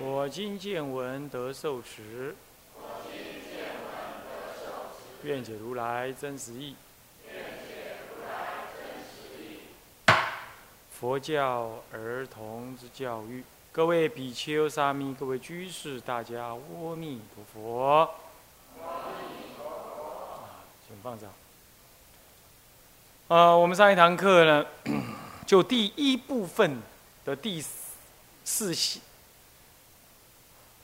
我今见闻得受持，愿解如来真实义。佛教儿童之教育，各位比丘、沙弥，各位居士，大家阿弥陀佛。请放掌。呃，我们上一堂课呢，就第一部分的第四系。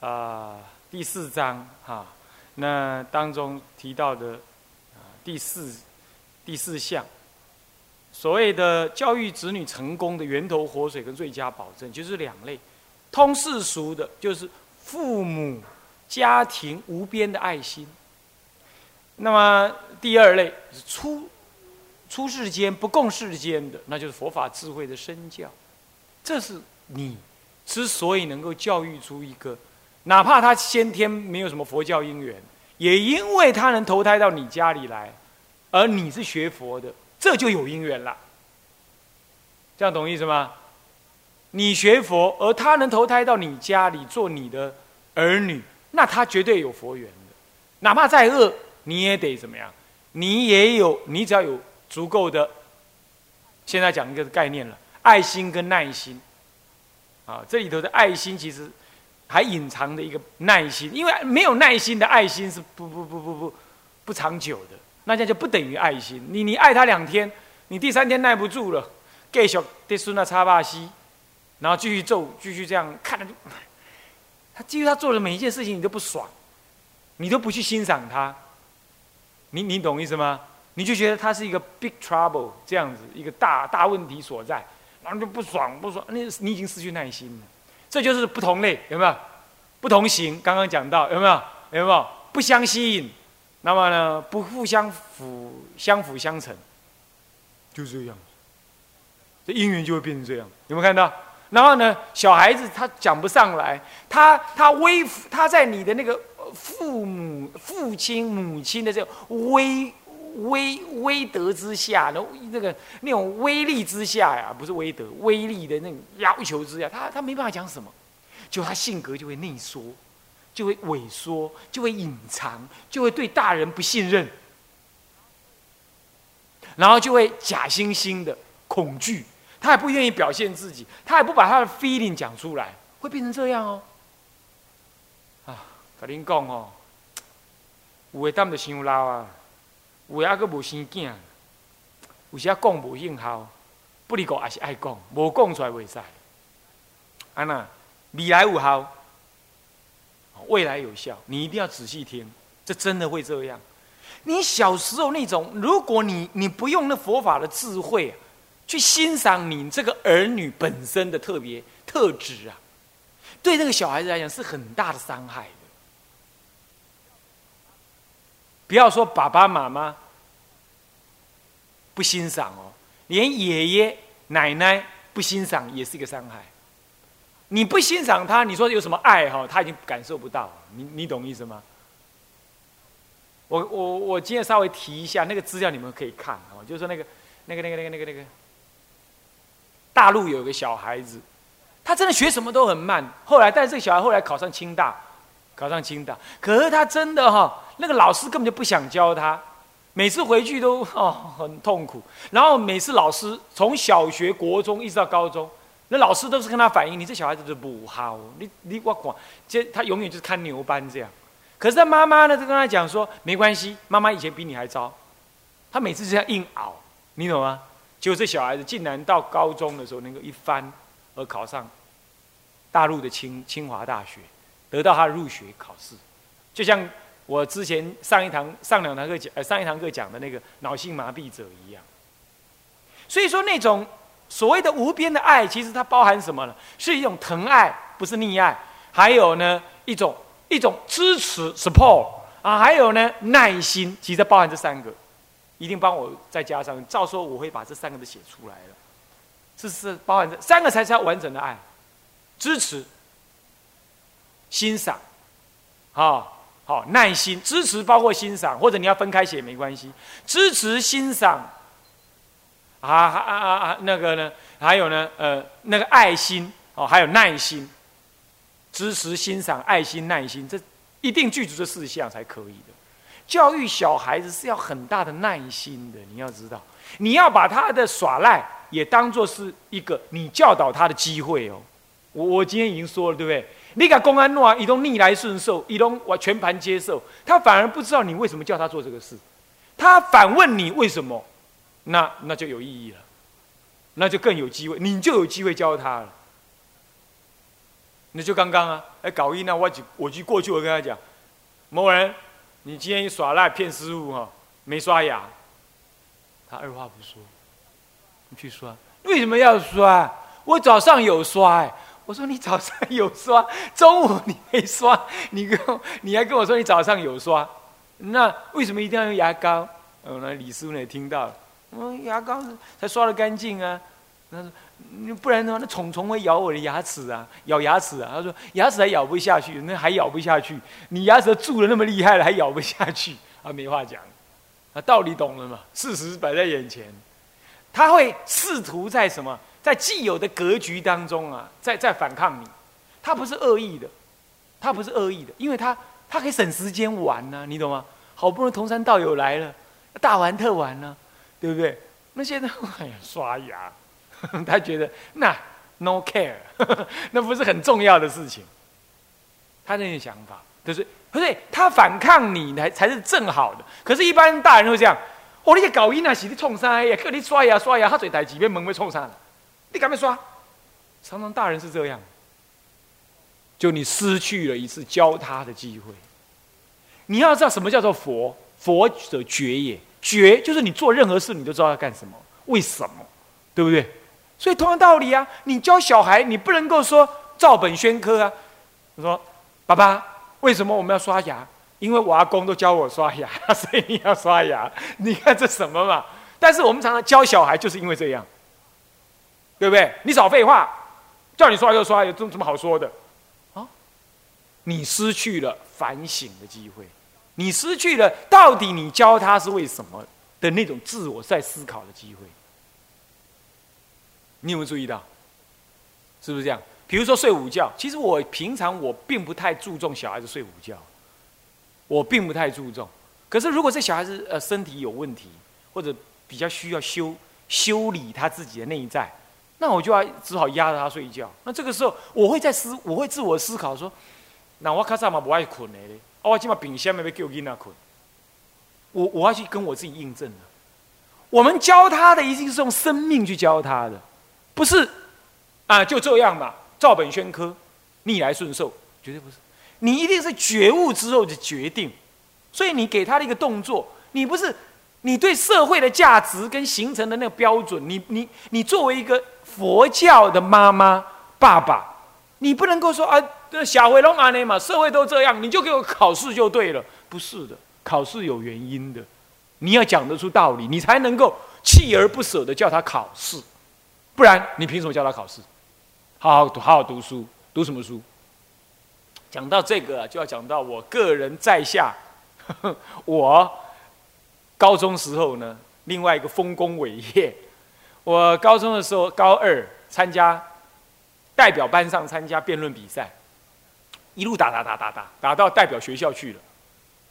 啊，第四章哈，那当中提到的第四第四项，所谓的教育子女成功的源头活水跟最佳保证，就是两类，通世俗的，就是父母家庭无边的爱心；那么第二类是出出世间不共世间的，那就是佛法智慧的身教。这是你之所以能够教育出一个。哪怕他先天没有什么佛教因缘，也因为他能投胎到你家里来，而你是学佛的，这就有因缘了。这样懂意思吗？你学佛，而他能投胎到你家里做你的儿女，那他绝对有佛缘的。哪怕再恶，你也得怎么样？你也有，你只要有足够的。现在讲一个概念了：爱心跟耐心。啊，这里头的爱心其实。还隐藏的一个耐心，因为没有耐心的爱心是不不不不不不长久的，那这样就不等于爱心。你你爱他两天，你第三天耐不住了，继续对孙那擦把西，然后继续揍，继续这样看着就，他基于他做的每一件事情你都不爽，你都不去欣赏他，你你懂意思吗？你就觉得他是一个 big trouble 这样子一个大大问题所在，然后就不爽不爽，你你已经失去耐心了。这就是不同类，有没有？不同型，刚刚讲到，有没有？有没有？不相吸引，那么呢？不互相辅相辅相成，就这样。这姻缘就会变成这样，有没有看到？然后呢？小孩子他讲不上来，他他微他在你的那个父母父亲母亲的这个威。威德之下，那那个那种威力之下呀，不是威德，威力的那种要求之下，他他没办法讲什么，就他性格就会内缩，就会萎缩，就会隐藏，就会对大人不信任，然后就会假惺惺的恐惧，他也不愿意表现自己，他也不把他的 feeling 讲出来，会变成这样哦。啊，跟您讲哦，有的当就伤老啊。有阿个无生囝，有时啊讲无应效，不离讲也是爱讲，无讲出来袂使。安那未来有效，未来有效，你一定要仔细听，这真的会这样。你小时候那种，如果你你不用那佛法的智慧去欣赏你这个儿女本身的特别特质啊，对那个小孩子来讲是很大的伤害。不要说爸爸妈妈不欣赏哦，连爷爷奶奶不欣赏也是一个伤害。你不欣赏他，你说有什么爱哈？他已经感受不到，你你懂意思吗？我我我今天稍微提一下那个资料，你们可以看哦，就是说那个那个那个那个那个那个大陆有个小孩子，他真的学什么都很慢，后来但是这个小孩后来考上清大。考上清大，可是他真的哈，那个老师根本就不想教他，每次回去都哦很痛苦。然后每次老师从小学、国中一直到高中，那老师都是跟他反映：你这小孩子就不好，你你我管，这他永远就是看牛班这样。可是他妈妈呢，就跟他讲说：没关系，妈妈以前比你还糟。他每次这样硬熬，你懂吗？结果这小孩子竟然到高中的时候能够一翻而考上大陆的清清华大学。得到他入学考试，就像我之前上一堂、上两堂课讲，呃，上一堂课讲的那个脑性麻痹者一样。所以说，那种所谓的无边的爱，其实它包含什么呢？是一种疼爱，不是溺爱。还有呢，一种一种支持 support 啊，还有呢耐心，其实包含这三个。一定帮我再加上，照说我会把这三个都写出来了。这是包含这三个才是要完整的爱，支持、欣赏，好好耐心，支持包括欣赏，或者你要分开写没关系。支持、欣赏，啊啊啊啊，那个呢？还有呢？呃，那个爱心哦，还有耐心，支持、欣赏、爱心、耐心，这一定具足这四项才可以的。教育小孩子是要很大的耐心的，你要知道，你要把他的耍赖也当做是一个你教导他的机会哦。我我今天已经说了，对不对？你给公安诺啊，一都逆来顺受，一都我全盘接受，他反而不知道你为什么叫他做这个事，他反问你为什么，那那就有意义了，那就更有机会，你就有机会教他了。那就刚刚啊，哎，搞一那我就我就过去，我跟他讲，某人。你今天耍赖骗师傅哈，没刷牙，他二话不说，你去刷，为什么要刷？我早上有刷哎，我说你早上有刷，中午你没刷，你跟我你还跟我说你早上有刷，那为什么一定要用牙膏？哦，那李师傅也听到了，嗯，牙膏才刷的干净啊，他说。不然的话，那虫虫会咬我的牙齿啊，咬牙齿啊。他说牙齿还咬不下去，那还咬不下去。你牙齿蛀的那么厉害了，还咬不下去啊？没话讲，啊，道理懂了嘛？事实摆在眼前，他会试图在什么，在既有的格局当中啊，在在反抗你。他不是恶意的，他不是恶意的，因为他他可以省时间玩呢，你懂吗？好不容易同山道友来了，大玩特玩呢，对不对？那现在哎呀，刷牙。他觉得那 no care，那不是很重要的事情。他那些想法就是不对，他反抗你才才是正好的。可是，一般大人会这样：哦，你这搞音啊，是你冲啥呀？可你刷牙刷牙，他嘴抬几遍门会冲上你敢不刷？常常大人是这样，就你失去了一次教他的机会。你要知道什么叫做佛？佛者觉也，觉就是你做任何事，你都知道要干什么，为什么，对不对？所以同样道理啊，你教小孩，你不能够说照本宣科啊。我说，爸爸，为什么我们要刷牙？因为我阿公都教我刷牙，所以你要刷牙。你看这什么嘛？但是我们常常教小孩，就是因为这样，对不对？你少废话，叫你刷就刷，有这什么好说的？啊，你失去了反省的机会，你失去了到底你教他是为什么的那种自我在思考的机会。你有没有注意到？是不是这样？比如说睡午觉，其实我平常我并不太注重小孩子睡午觉，我并不太注重。可是如果这小孩子呃身体有问题，或者比较需要修修理他自己的内在，那我就要只好压着他睡觉。那这个时候我会在思，我会自我思考说：那我卡萨嘛不爱困的嘞，我起码冰箱没被叫囡仔困。我我要去跟我自己印证。我们教他的一定是用生命去教他的。不是，啊，就这样嘛，照本宣科，逆来顺受，绝对不是。你一定是觉悟之后的决定，所以你给他的一个动作，你不是你对社会的价值跟形成的那个标准，你你你作为一个佛教的妈妈爸爸，你不能够说啊，这小回龙阿内嘛，社会都这样，你就给我考试就对了，不是的，考试有原因的，你要讲得出道理，你才能够锲而不舍的叫他考试。不然你凭什么叫他考试？好好读，好好读书，读什么书？讲到这个，就要讲到我个人在下，我高中时候呢，另外一个丰功伟业。我高中的时候，高二参加代表班上参加辩论比赛，一路打打打打打，打到代表学校去了。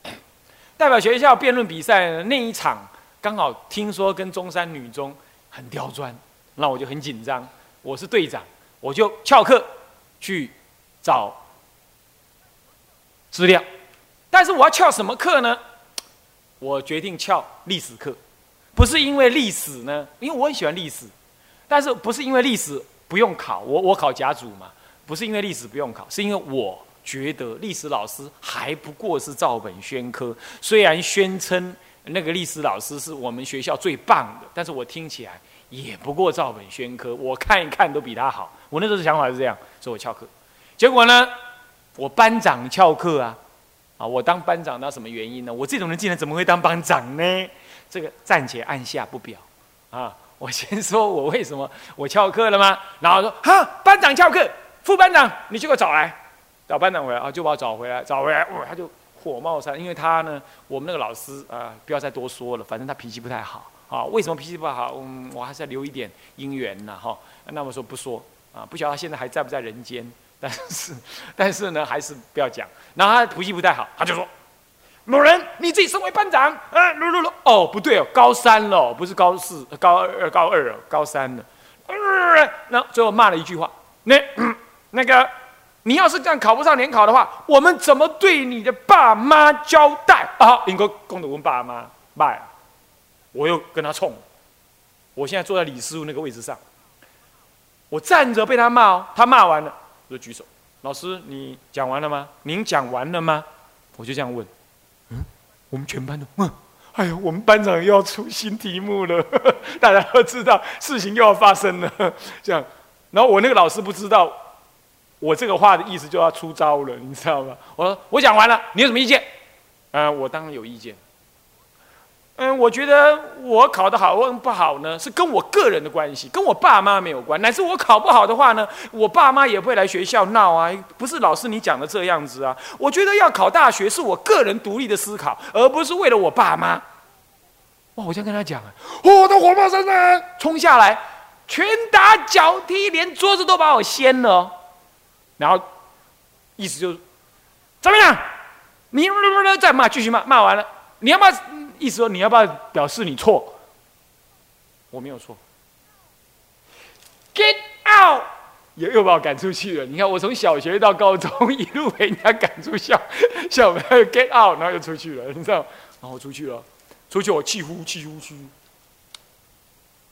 代表学校辩论比赛那一场，刚好听说跟中山女中很刁钻。那我就很紧张，我是队长，我就翘课去找资料。但是我要翘什么课呢？我决定翘历史课，不是因为历史呢，因为我很喜欢历史，但是不是因为历史不用考，我我考甲组嘛，不是因为历史不用考，是因为我觉得历史老师还不过是照本宣科，虽然宣称那个历史老师是我们学校最棒的，但是我听起来。也不过照本宣科，我看一看都比他好。我那时候的想法是这样，所以我翘课。结果呢，我班长翘课啊，啊，我当班长那什么原因呢？我这种人竟然怎么会当班长呢？这个暂且按下不表啊。我先说我为什么我翘课了吗？然后说哈，班长翘课，副班长你去给我找来，找班长回来啊，就把我找回来，找回来，哇，他就火冒三，因为他呢，我们那个老师啊，不要再多说了，反正他脾气不太好啊。为什么脾气不好？嗯，我还是要留一点姻缘呢，哈。那么说不说啊，不晓得他现在还在不在人间，但是 但是呢，还是不要讲。然后他脾气不太好，他就说。某人，你自己身为班长，呃，噜噜噜，哦，不对哦，高三了，不是高四、高二、高二了，高三了。那最后骂了一句话，那 那个，你要是这样考不上联考的话，我们怎么对你的爸妈交代啊？应该公德问爸妈，爸，我又跟他冲，我现在坐在李师傅那个位置上，我站着被他骂哦，他骂完了，就举手，老师，你讲完了吗？您讲完了吗？我就这样问。嗯我们全班都，嗯，哎呀，我们班长又要出新题目了，大家都知道事情又要发生了，这样，然后我那个老师不知道，我这个话的意思就要出招了，你知道吗？我说我讲完了，你有什么意见？嗯，我当然有意见。嗯，我觉得我考得好或不好呢，是跟我个人的关系，跟我爸妈没有关。乃至我考不好的话呢，我爸妈也会来学校闹啊。不是老师你讲的这样子啊。我觉得要考大学是我个人独立的思考，而不是为了我爸妈。哇！我这样跟他讲啊，我的火冒三丈，冲下来，拳打脚踢，连桌子都把我掀了。然后意思就是怎么样？你再骂，继续骂，骂完了，你要骂。意思说你要不要表示你错？我没有错。Get out！又又把我赶出去了。你看我从小学到高中一路被人家赶出校 校门，Get out！然后又出去了，你知道？然后出去了，出去我气呼气呼气，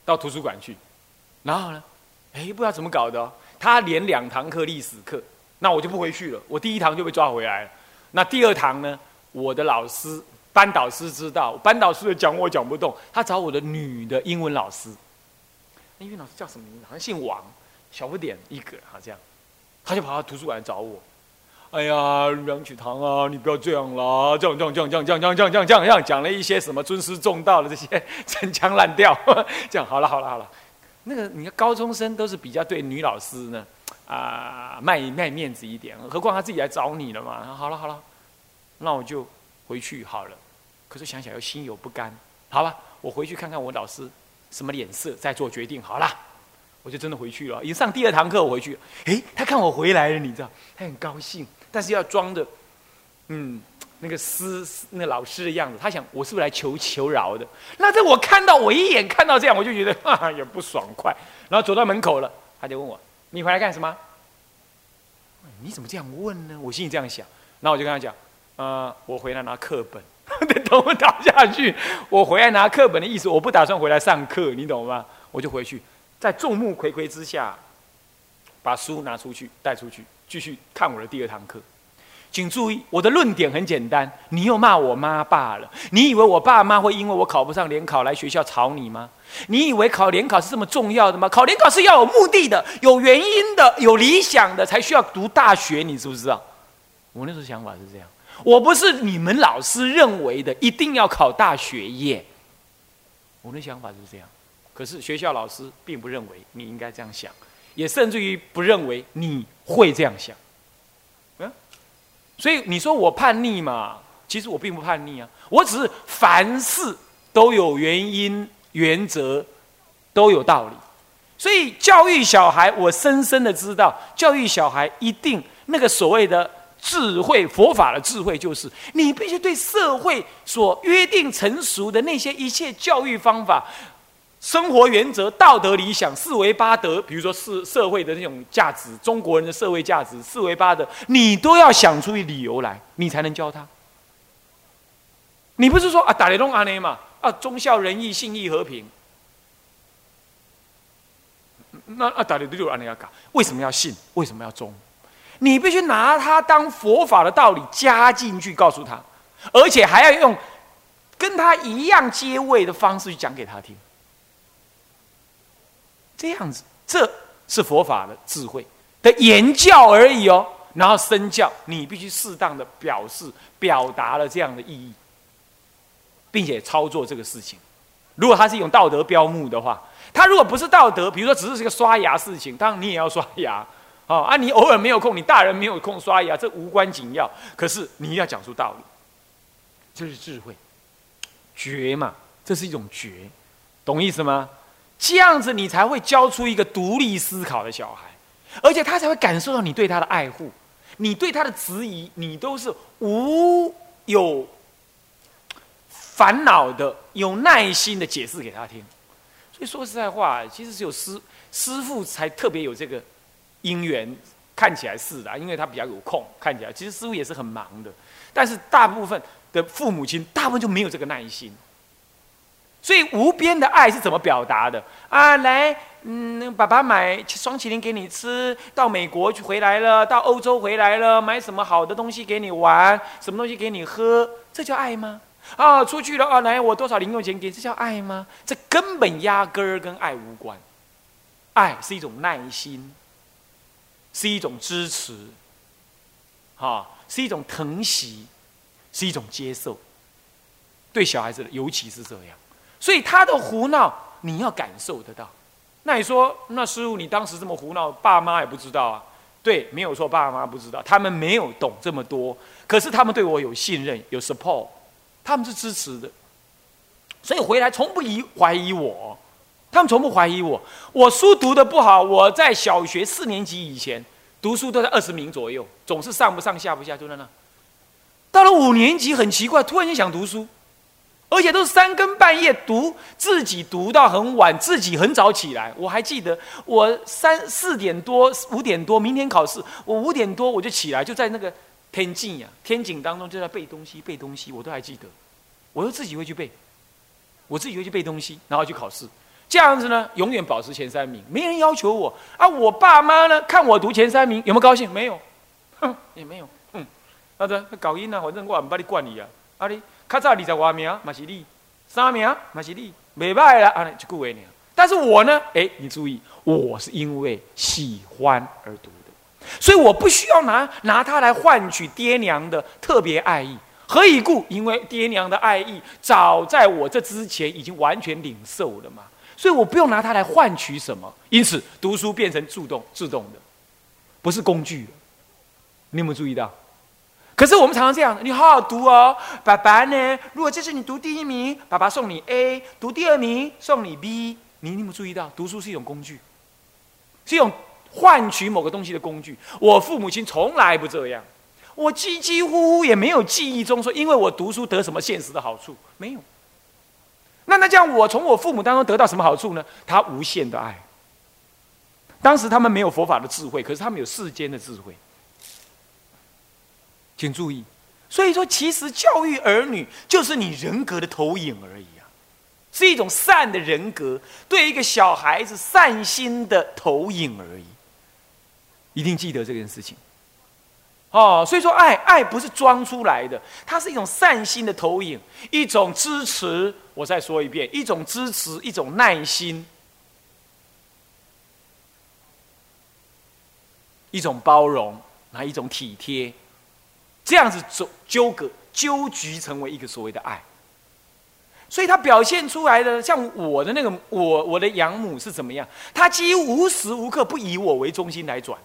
到图书馆去。然后呢？哎，不知道怎么搞的，他连两堂课历史课，那我就不回去了。我第一堂就被抓回来了。那第二堂呢？我的老师。班导师知道，班导师讲我讲不动，他找我的女的英文老师。那英文老师叫什么名字？好像姓王，小不点一个，好像。他就跑到图书馆找我。哎呀，梁启堂啊，你不要这样啦，这样这样这样这样这样这样这样这样讲了一些什么尊师重道的这些陈腔滥调。这样好了好了好了，那个你看高中生都是比较对女老师呢啊卖卖面子一点，何况他自己来找你了嘛。好了好了，那我就回去好了。可是想想又心有不甘，好吧，我回去看看我老师什么脸色，再做决定。好了，我就真的回去了。一上第二堂课，我回去，诶，他看我回来了，你知道，他很高兴，但是要装的，嗯，那个师那老师的样子。他想我是不是来求求饶的？那这我看到我一眼看到这样，我就觉得 哈哈也不爽快。然后走到门口了，他就问我：“你回来干什么？”你怎么这样问呢？我心里这样想。那我就跟他讲：“呃，我回来拿课本。”等我倒下去，我回来拿课本的意思，我不打算回来上课，你懂吗？我就回去，在众目睽睽之下，把书拿出去，带出去，继续看我的第二堂课。请注意，我的论点很简单：你又骂我妈爸了，你以为我爸妈会因为我考不上联考来学校吵你吗？你以为考联考是这么重要的吗？考联考是要有目的的、有原因的、有理想的，才需要读大学，你知不知道？我那时候想法是这样。我不是你们老师认为的一定要考大学耶，我的想法是这样，可是学校老师并不认为你应该这样想，也甚至于不认为你会这样想，嗯，所以你说我叛逆嘛？其实我并不叛逆啊，我只是凡事都有原因、原则，都有道理，所以教育小孩，我深深的知道，教育小孩一定那个所谓的。智慧佛法的智慧，就是你必须对社会所约定成熟的那些一切教育方法、生活原则、道德理想、四维八德，比如说社社会的那种价值，中国人的社会价值，四维八德，你都要想出一理由来，你才能教他。你不是说啊，打雷东阿内嘛，啊，忠孝仁义、信义和平，那啊，打雷都就阿内要搞，为什么要信？为什么要忠？你必须拿它当佛法的道理加进去，告诉他，而且还要用跟他一样接位的方式去讲给他听。这样子，这是佛法的智慧的言教而已哦。然后身教，你必须适当的表示、表达了这样的意义，并且操作这个事情。如果它是一种道德标目的话，它如果不是道德，比如说只是这个刷牙事情，当然你也要刷牙，哦啊，你偶尔没有空，你大人没有空刷牙，这无关紧要。可是你要讲出道理，这是智慧，觉嘛，这是一种觉，懂意思吗？这样子你才会教出一个独立思考的小孩，而且他才会感受到你对他的爱护。你对他的质疑，你都是无有烦恼的、有耐心的解释给他听。所以说实在话，其实只有师师傅才特别有这个因缘，看起来是的，因为他比较有空。看起来其实师傅也是很忙的，但是大部分的父母亲，大部分就没有这个耐心。所以无边的爱是怎么表达的啊？来。嗯，爸爸买双麒麟给你吃，到美国去回来了，到欧洲回来了，买什么好的东西给你玩，什么东西给你喝，这叫爱吗？啊，出去了啊，来我多少零用钱给，这叫爱吗？这根本压根儿跟爱无关。爱是一种耐心，是一种支持，哈，是一种疼惜，是一种接受。对小孩子的尤其是这样，所以他的胡闹你要感受得到。那你说，那师傅，你当时这么胡闹，爸妈也不知道啊？对，没有错，爸妈不知道，他们没有懂这么多，可是他们对我有信任，有 support，他们是支持的，所以回来从不疑怀疑我，他们从不怀疑我。我书读的不好，我在小学四年级以前读书都在二十名左右，总是上不上下不下，就在那。到了五年级，很奇怪，突然间想读书。而且都是三更半夜读，自己读到很晚，自己很早起来。我还记得，我三四点多、五点多，明天考试，我五点多我就起来，就在那个天境呀、天井当中就在背东西、背东西，我都还记得。我都自己会去背，我自己会去背东西，然后去考试。这样子呢，永远保持前三名，没人要求我啊。我爸妈呢，看我读前三名，有没有高兴？没有，哼，也没有，嗯，好的，搞音啊，反正我唔把你惯你啊，啊你。较早二十外名嘛是你，三名嘛是你，未歹啦，安尼就句话呢。但是我呢，哎，你注意，我是因为喜欢而读的，所以我不需要拿拿它来换取爹娘的特别爱意。何以故？因为爹娘的爱意早在我这之前已经完全领受了嘛，所以我不用拿它来换取什么。因此，读书变成自动自动的，不是工具。你有没有注意到？可是我们常常这样，你好好读哦，爸爸呢？如果这是你读第一名，爸爸送你 A；读第二名送你 B。你有没有注意到，读书是一种工具，是一种换取某个东西的工具？我父母亲从来不这样，我几几乎乎也没有记忆中说，因为我读书得什么现实的好处，没有。那那这样，我从我父母当中得到什么好处呢？他无限的爱。当时他们没有佛法的智慧，可是他们有世间的智慧。请注意，所以说，其实教育儿女就是你人格的投影而已啊，是一种善的人格对一个小孩子善心的投影而已。一定记得这件事情哦。所以说，爱爱不是装出来的，它是一种善心的投影，一种支持。我再说一遍，一种支持，一种耐心，一种包容，那一种体贴。这样子纠纠葛纠局成为一个所谓的爱，所以他表现出来的像我的那个我我的养母是怎么样？他几乎无时无刻不以我为中心来转，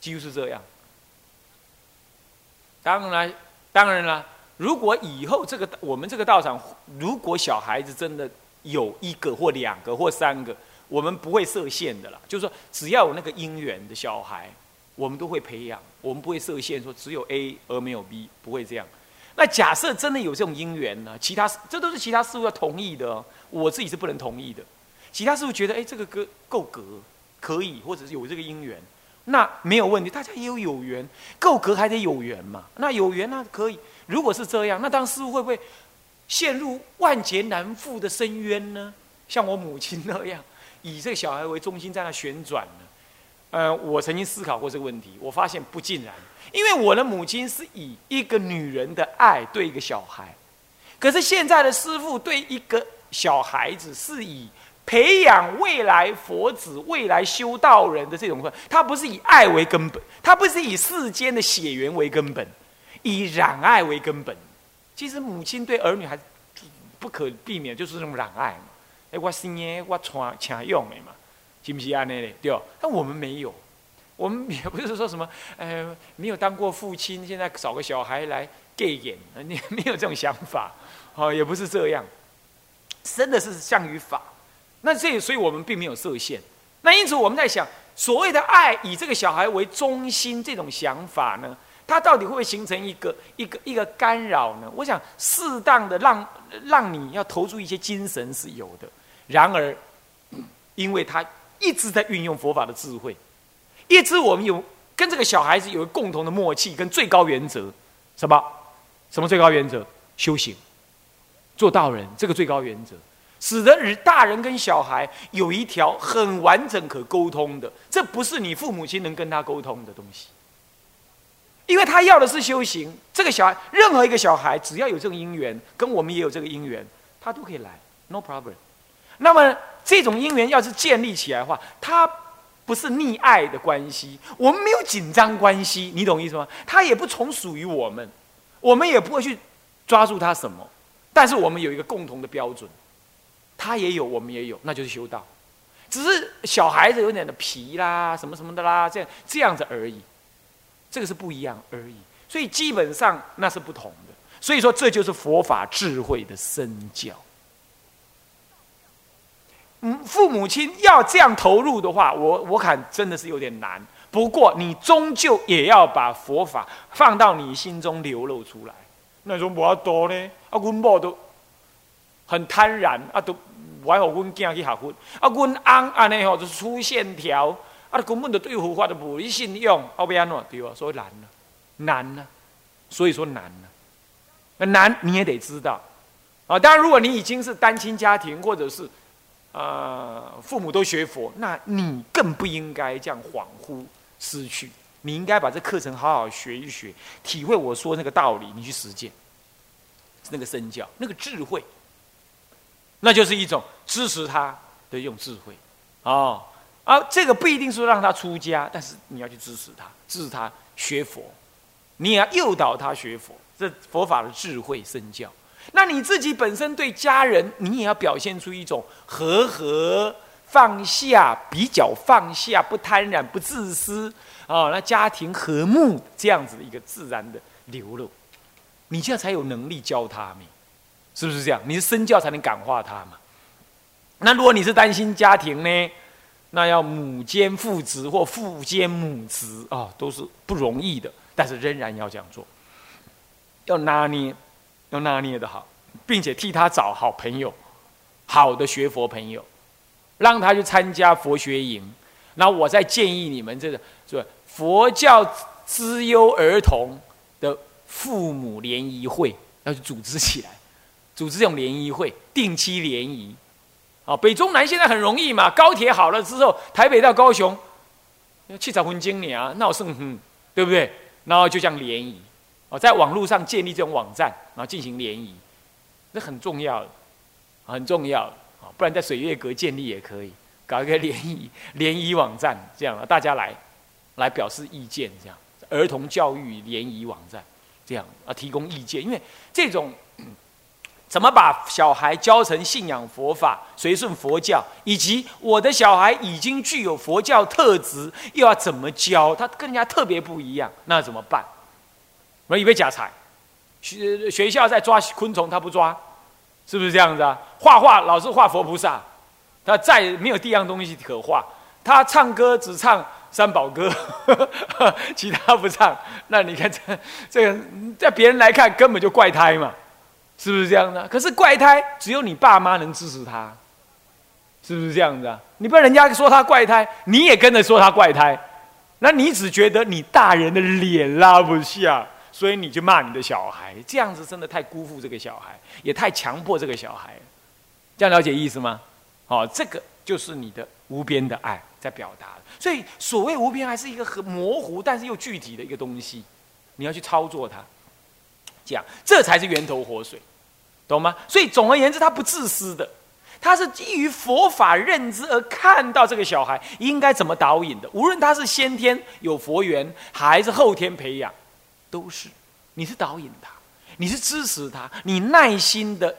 几乎是这样。当然，当然了，如果以后这个我们这个道场，如果小孩子真的有一个或两个或三个，我们不会设限的啦。就是说，只要有那个因缘的小孩。我们都会培养，我们不会设限，说只有 A 而没有 B，不会这样。那假设真的有这种因缘呢？其他这都是其他师傅要同意的，我自己是不能同意的。其他师傅觉得，哎，这个格够格，可以，或者是有这个因缘，那没有问题。大家也有有缘，够格还得有缘嘛。那有缘那可以。如果是这样，那当师傅会不会陷入万劫难复的深渊呢？像我母亲那样，以这个小孩为中心在那旋转呢？呃，我曾经思考过这个问题，我发现不尽然，因为我的母亲是以一个女人的爱对一个小孩，可是现在的师傅对一个小孩子是以培养未来佛子、未来修道人的这种，他不是以爱为根本，他不是以世间的血缘为根本，以染爱为根本。其实母亲对儿女还不可避免，就是这种染爱嘛。哎，我生的，我传请用的嘛，是不是安尼嘞？对哦。但我们没有，我们也不是说什么，呃，没有当过父亲，现在找个小孩来 gay 演，你没有这种想法，哦，也不是这样。真的是向于法，那这所以我们并没有设限。那因此我们在想，所谓的爱以这个小孩为中心这种想法呢，它到底会不会形成一个一个一个干扰呢？我想适当的让让你要投注一些精神是有的。然而，因为他一直在运用佛法的智慧，一直我们有跟这个小孩子有共同的默契跟最高原则，什么？什么最高原则？修行。做道人，这个最高原则，使得人大人跟小孩有一条很完整可沟通的，这不是你父母亲能跟他沟通的东西，因为他要的是修行。这个小孩，任何一个小孩，只要有这个因缘，跟我们也有这个因缘，他都可以来，no problem。那么这种因缘要是建立起来的话，他不是溺爱的关系，我们没有紧张关系，你懂意思吗？他也不从属于我们，我们也不会去抓住他什么。但是我们有一个共同的标准，他也有，我们也有，那就是修道。只是小孩子有点的皮啦，什么什么的啦，这样这样子而已。这个是不一样而已。所以基本上那是不同的。所以说这就是佛法智慧的身教。嗯，父母亲要这样投入的话，我我看真的是有点难。不过你终究也要把佛法放到你心中流露出来。那种无多呢？啊，阮某都很贪婪，啊，都我爱互阮囝去学佛。啊，阮翁安尼吼，就粗线条，啊，根本就对佛法都无信用，后要安怎对吧？所以难了，难了，所以说难了。那难你也得知道啊。当然，如果你已经是单亲家庭，或者是呃父母都学佛，那你更不应该这样恍惚失去。你应该把这课程好好学一学，体会我说那个道理，你去实践，那个身教，那个智慧，那就是一种支持他的一种智慧，哦，啊，这个不一定是让他出家，但是你要去支持他，支持他学佛，你也要诱导他学佛，这佛法的智慧身教。那你自己本身对家人，你也要表现出一种和和放下，比较放下，不贪婪，不自私。哦，那家庭和睦这样子的一个自然的流露，你这样才有能力教他们，是不是这样？你是身教才能感化他嘛？那如果你是担心家庭呢？那要母兼父职或父兼母职啊，都是不容易的。但是仍然要这样做，要拿捏，要拿捏的好，并且替他找好朋友，好的学佛朋友，让他去参加佛学营。那我再建议你们这个是？佛教资优儿童的父母联谊会要去组织起来，组织这种联谊会，定期联谊。啊，北中南现在很容易嘛，高铁好了之后，台北到高雄去找婚经理啊，那我剩哼，对不对？然后就这样联谊，哦，在网络上建立这种网站，然后进行联谊，这很重要，很重要啊，不然在水月阁建立也可以，搞一个联谊 联谊网站，这样大家来。来表示意见，这样儿童教育联谊网站，这样啊提供意见，因为这种怎么把小孩教成信仰佛法、随顺佛教，以及我的小孩已经具有佛教特质，又要怎么教他跟人家特别不一样，那怎么办？我以为假财，学学校在抓昆虫，他不抓，是不是这样子啊？画画老是画佛菩萨，他再没有第二样东西可画，他唱歌只唱。三宝歌，其他不唱，那你看这这个，在别人来看根本就怪胎嘛，是不是这样的？可是怪胎只有你爸妈能支持他，是不是这样子啊？你不人家说他怪胎，你也跟着说他怪胎，那你只觉得你大人的脸拉不下，所以你就骂你的小孩，这样子真的太辜负这个小孩，也太强迫这个小孩，这样了解意思吗？好，这个就是你的无边的爱在表达。所以，所谓无边，还是一个很模糊，但是又具体的一个东西，你要去操作它，这样，这才是源头活水，懂吗？所以，总而言之，他不自私的，他是基于佛法认知而看到这个小孩应该怎么导引的。无论他是先天有佛缘，还是后天培养，都是你是导引他，你是支持他，你耐心的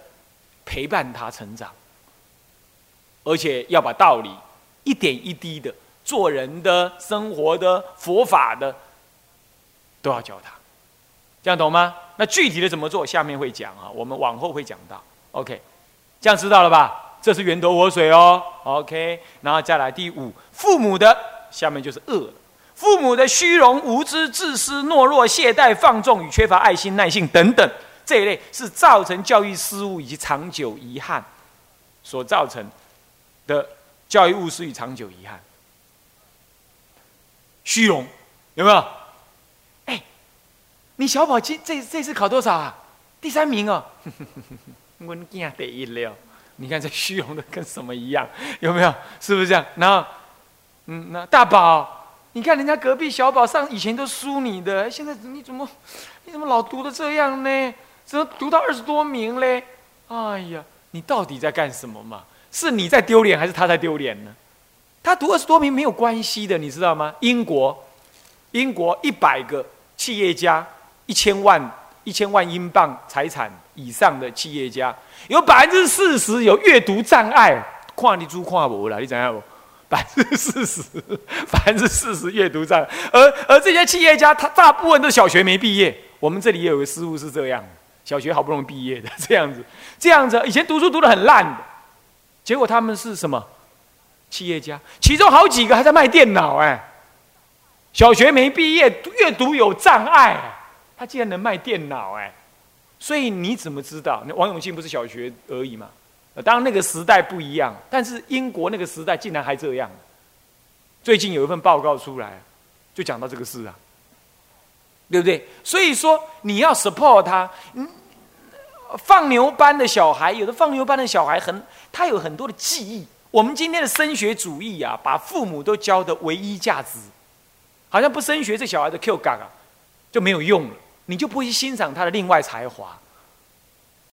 陪伴他成长，而且要把道理一点一滴的做人的、生活的、佛法的都要教他。这样懂吗？那具体的怎么做？下面会讲啊，我们往后会讲到。OK，这样知道了吧？这是源头活水哦。OK，然后再来第五，父母的下面就是恶了。父母的虚荣、无知、自私、懦弱、懈怠、放纵与缺乏爱心、耐性等等这一类，是造成教育失误以及长久遗憾所造成的教育误失与长久遗憾。虚荣有没有？你小宝今这这次考多少啊？第三名哦，我惊第一了。你看这虚荣的跟什么一样？有没有？是不是这样？然后，嗯，那大宝，你看人家隔壁小宝上以前都输你的，现在你怎么你怎么老读的这样呢？怎么读到二十多名嘞？哎呀，你到底在干什么嘛？是你在丢脸还是他在丢脸呢？他读二十多名没有关系的，你知道吗？英国，英国一百个企业家。一千万一千万英镑财产以上的企业家，有百分之四十有阅读障碍，跨你猪跨我了，你怎样不？百分之四十，百分之四十阅读障碍，而而这些企业家，他大部分都小学没毕业。我们这里也有个师傅是这样，小学好不容易毕业的 这样子，这样子以前读书读的很烂的，结果他们是什么企业家？其中好几个还在卖电脑哎，小学没毕业，阅读有障碍。他竟然能卖电脑哎，所以你怎么知道？那王永庆不是小学而已嘛？当然那个时代不一样，但是英国那个时代竟然还这样。最近有一份报告出来，就讲到这个事啊，对不对？所以说你要 support 他，嗯，放牛班的小孩，有的放牛班的小孩很，他有很多的记忆。我们今天的升学主义啊，把父母都教的唯一价值，好像不升学，这小孩的 Q 杠啊就没有用了。你就不会欣赏他的另外才华，